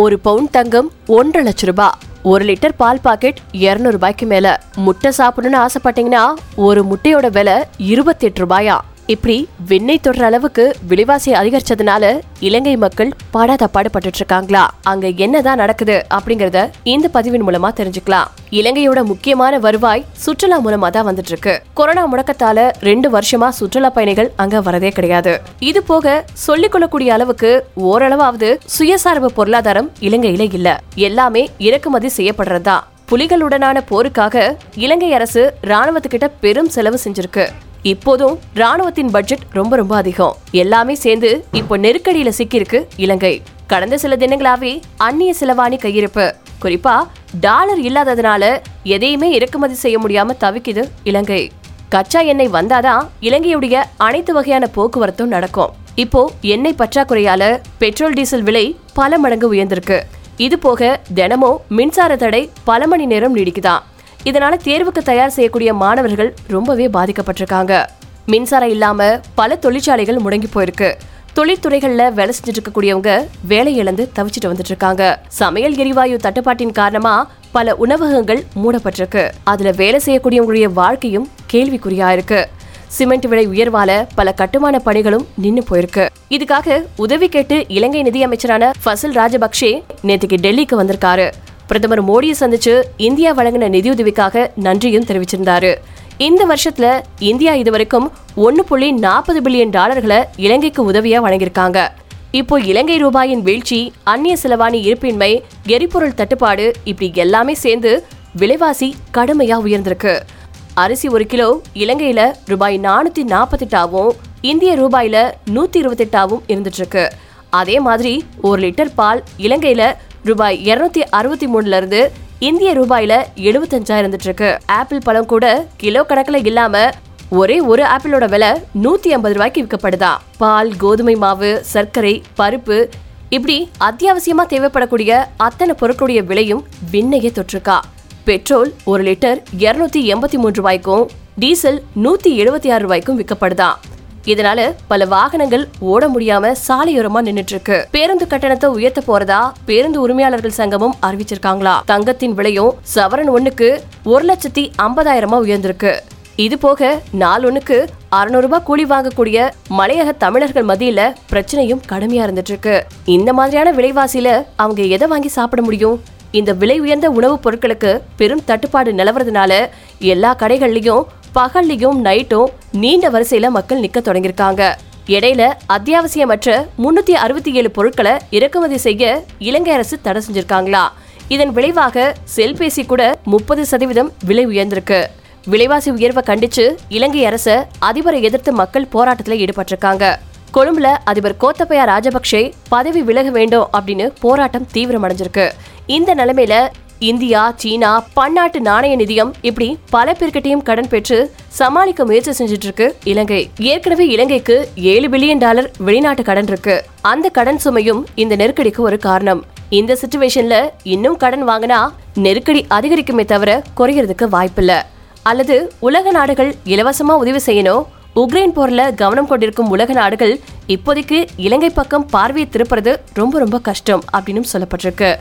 ஒரு பவுன் தங்கம் ஒன்றரை லட்சம் ரூபாய் ஒரு லிட்டர் பால் பாக்கெட் இருநூறு ரூபாய்க்கு மேல. முட்டை சாப்பிடணும்னு ஆசைப்பட்டீங்கன்னா ஒரு முட்டையோட விலை இருபத்தி எட்டு ரூபாயா? இப்படி விண்ணை தொடுற அளவுக்கு விலைவாசி அதிகரிச்சதுனால இலங்கை மக்கள் படாத பாடுபட்டு இருக்காங்களா அங்க என்னதான் நடக்குது அப்படிங்கறத இந்த பதிவின் மூலமா தெரிஞ்சுக்கலாம். இலங்கையோட முக்கியமான வருவாய் சுற்றுலா மூலமா தான் வந்துட்டு இருக்கு கொரோனா முடக்கத்தால ரெண்டு வருஷமா சுற்றுலா பயணிகள் அங்க வரதே கிடையாது. இது போக சொல்லிக் கொள்ளக்கூடிய அளவுக்கு ஓரளவாவது சுயசார்பு பொருளாதாரம் இலங்கையில இல்ல. எல்லாமே இறக்குமதி செய்யப்படுறதா புலிகளுடனான போருக்காக இலங்கை அரசு ராணுவத்துக்கிட்ட பெரும் செலவு செஞ்சிருக்கு. இப்போதும் ராணுவத்தின் பட்ஜெட் ரொம்ப ரொம்ப அதிகம். எல்லாமே சேர்ந்து இப்போ நெருக்கடியில சிக்கியிருக்கு இலங்கை. கடந்த சில தினங்களாவே அந்நிய செலவாணி கையிருப்பு. குறிப்பா டாலர் இல்லாததுனால எதையுமே இறக்குமதி செய்ய முடியாம தவிக்குது இலங்கை. கச்சா எண்ணெய் வந்தாதான் இலங்கையுடைய அனைத்து வகையான போக்குவரத்தும் நடக்கும். இப்போ எண்ணெய் பற்றாக்குறையால பெட்ரோல் டீசல் விலை பல மடங்கு உயர்ந்திருக்கு. இது போக தினமும் மின்சார தடை பல மணி நேரம் நீடிக்குதாம் இதனால தேர்வுக்கு தயார் செய்யக்கூடிய மாணவர்கள் ரொம்பவே பாதிக்கப்பட்டிருக்காங்க. மின்சாரம் இல்லாம பல தொழிற்சாலைகள் முடங்கி போயிருக்கு. தொழிற்துறைகள்ல வேலை செஞ்சுட்டு இருக்கக்கூடியவங்க வேலை இழந்து தவிச்சிட்டு வந்துட்டு இருக்காங்க சமையல் எரிவாயு தட்டுப்பாட்டின் காரணமா பல உணவகங்கள் மூடப்பட்டிருக்கு. அதுல வேலை செய்யக்கூடியவங்களுடைய வாழ்க்கையும் கேள்விக்குறியா இருக்கு. சிமெண்ட் விலை உயர்வால பல கட்டுமான பணிகளும் நின்னு போயிருக்கு. இதுக்காக உதவி கேட்டு இலங்கை நிதியமைச்சரான ஃபசல் ராஜபக்சே நேற்றுக்கு டெல்லிக்கு வந்திருக்காரு. பிரதமர் மோடியை சந்திச்சு இந்தியா வழங்கின நிதியுதவிக்காக நன்றியும் தெரிவிச்சிருந்தாரு. இந்த வருஷத்துல இந்தியா இதுவரைக்கும் ஒன்னு புள்ளி நாற்பது பில்லியன் டாலர்களை இலங்கைக்கு உதவியா வழங்கியிருக்காங்க. இப்போ இலங்கை ரூபாயின் வீழ்ச்சி அந்நிய செலவாணி இருப்பின்மை எரிபொருள் தட்டுப்பாடு இப்படி எல்லாமே சேர்ந்து விலைவாசி கடுமையா உயர்ந்திருக்கு. அரிசி ஒரு கிலோ இலங்கையில ரூபாய் நானூத்தி நாற்பத்தெட்டாவும் இந்திய ரூபாயில நூத்தி இருபத்தெட்டாவும் இருந்துட்டு இருக்கு. அதே மாதிரி ஒரு லிட்டர் பால் இலங்கையில ரூபாய் இருநூத்தி அறுபத்தி மூணுல இருந்து இந்திய ரூபாயில எழுபத்தஞ்சா இருந்துட்டு இருக்கு ஆப்பிள் பழம் கூட கிலோ கணக்குல இல்லாம ஒரே ஒரு ஆப்பிளோட விலை நூத்தி ஐம்பது ரூபாய்க்கு விற்கப்படுதா. பால் கோதுமை மாவு சர்க்கரை பருப்பு இப்படி அத்தியாவசியமா தேவைப்படக்கூடிய அத்தனை பொருட்களுடைய விலையும் விண்ணையே தொற்றுக்கா பெட்ரோல் ஒரு லிட்டர் இருநூத்தி எண்பத்தி மூன்று ரூபாய்க்கும் டீசல் நூத்தி எழுபத்தி ஆறு ரூபாய்க்கும் விற்கப்படுதான் இதனால பல வாகனங்கள் ஓட முடியாம சாலையோரமா நின்னுட்டு இருக்கு பேருந்து கட்டணத்தை உயர்த்த போறதா பேருந்து உரிமையாளர்கள் சங்கமும் அறிவிச்சிருக்காங்களா? தங்கத்தின் விலையும் சவரன் ஒண்ணுக்கு ஒரு லட்சத்தி ஐம்பதாயிரமா உயர்ந்திருக்கு. இது போக நாள் ஒண்ணுக்கு அறுநூறு ரூபாய் கூலி வாங்கக்கூடிய மலையக தமிழர்கள் மத்தியில பிரச்சனையும் கடுமையா இருந்துட்டு இருக்கு இந்த மாதிரியான விலைவாசியில அவங்க எதை வாங்கி சாப்பிட முடியும்? இந்த விலை உயர்ந்த உணவுப் பொருட்களுக்கு பெரும் தட்டுப்பாடு நிலவறதுனால எல்லா கடைகள்லயும் பகல்லையும் நைட்டும் நீண்ட வரிசையில மக்கள் நிக்க தொடங்கியிருக்காங்க. இடையில அத்தியாவசியமற்ற முன்னூத்தி அறுபத்தி ஏழு பொருட்களை இறக்குமதி செய்ய இலங்கை அரசு தடை செஞ்சிருக்காங்களா? இதன் விளைவாக செல்பேசி கூட முப்பது சதவீதம் விலை உயர்ந்திருக்கு. விலைவாசி உயர்வை கண்டிச்சு இலங்கை அரச அதிபரை எதிர்த்து மக்கள் போராட்டத்தில் ஈடுபட்டிருக்காங்க. கொழும்புல அதிபர் கோத்தபயா ராஜபக்சே பதவி விலக வேண்டும் அப்படின்னு போராட்டம் தீவிரமடைஞ்சிருக்கு. இந்த நிலைமையில இந்தியா சீனா பன்னாட்டு நாணய நிதியம் இப்படி பல பேர்கிட்டையும் கடன் பெற்று சமாளிக்க முயற்சி செஞ்சுட்டு இருக்கு இலங்கை. ஏற்கனவே இலங்கைக்கு ஏழு பில்லியன் டாலர் வெளிநாட்டு கடன் இருக்கு. அந்த கடன் சுமையும் இந்த நெருக்கடிக்கு ஒரு காரணம். இந்த சிச்சுவேஷன்ல இன்னும் கடன் வாங்கினா நெருக்கடி அதிகரிக்குமே தவிர குறையறதுக்கு வாய்ப்பில்ல. அல்லது உலக நாடுகள் இலவசமா உதவி செய்யணும் உக்ரைன் போர்ல கவனம் கொண்டிருக்கும் உலக நாடுகள் இப்போதைக்கு இலங்கை பக்கம் பார்வையை திருப்புறது ரொம்ப ரொம்ப கஷ்டம் அப்படின்னு சொல்லப்பட்டிருக்கு.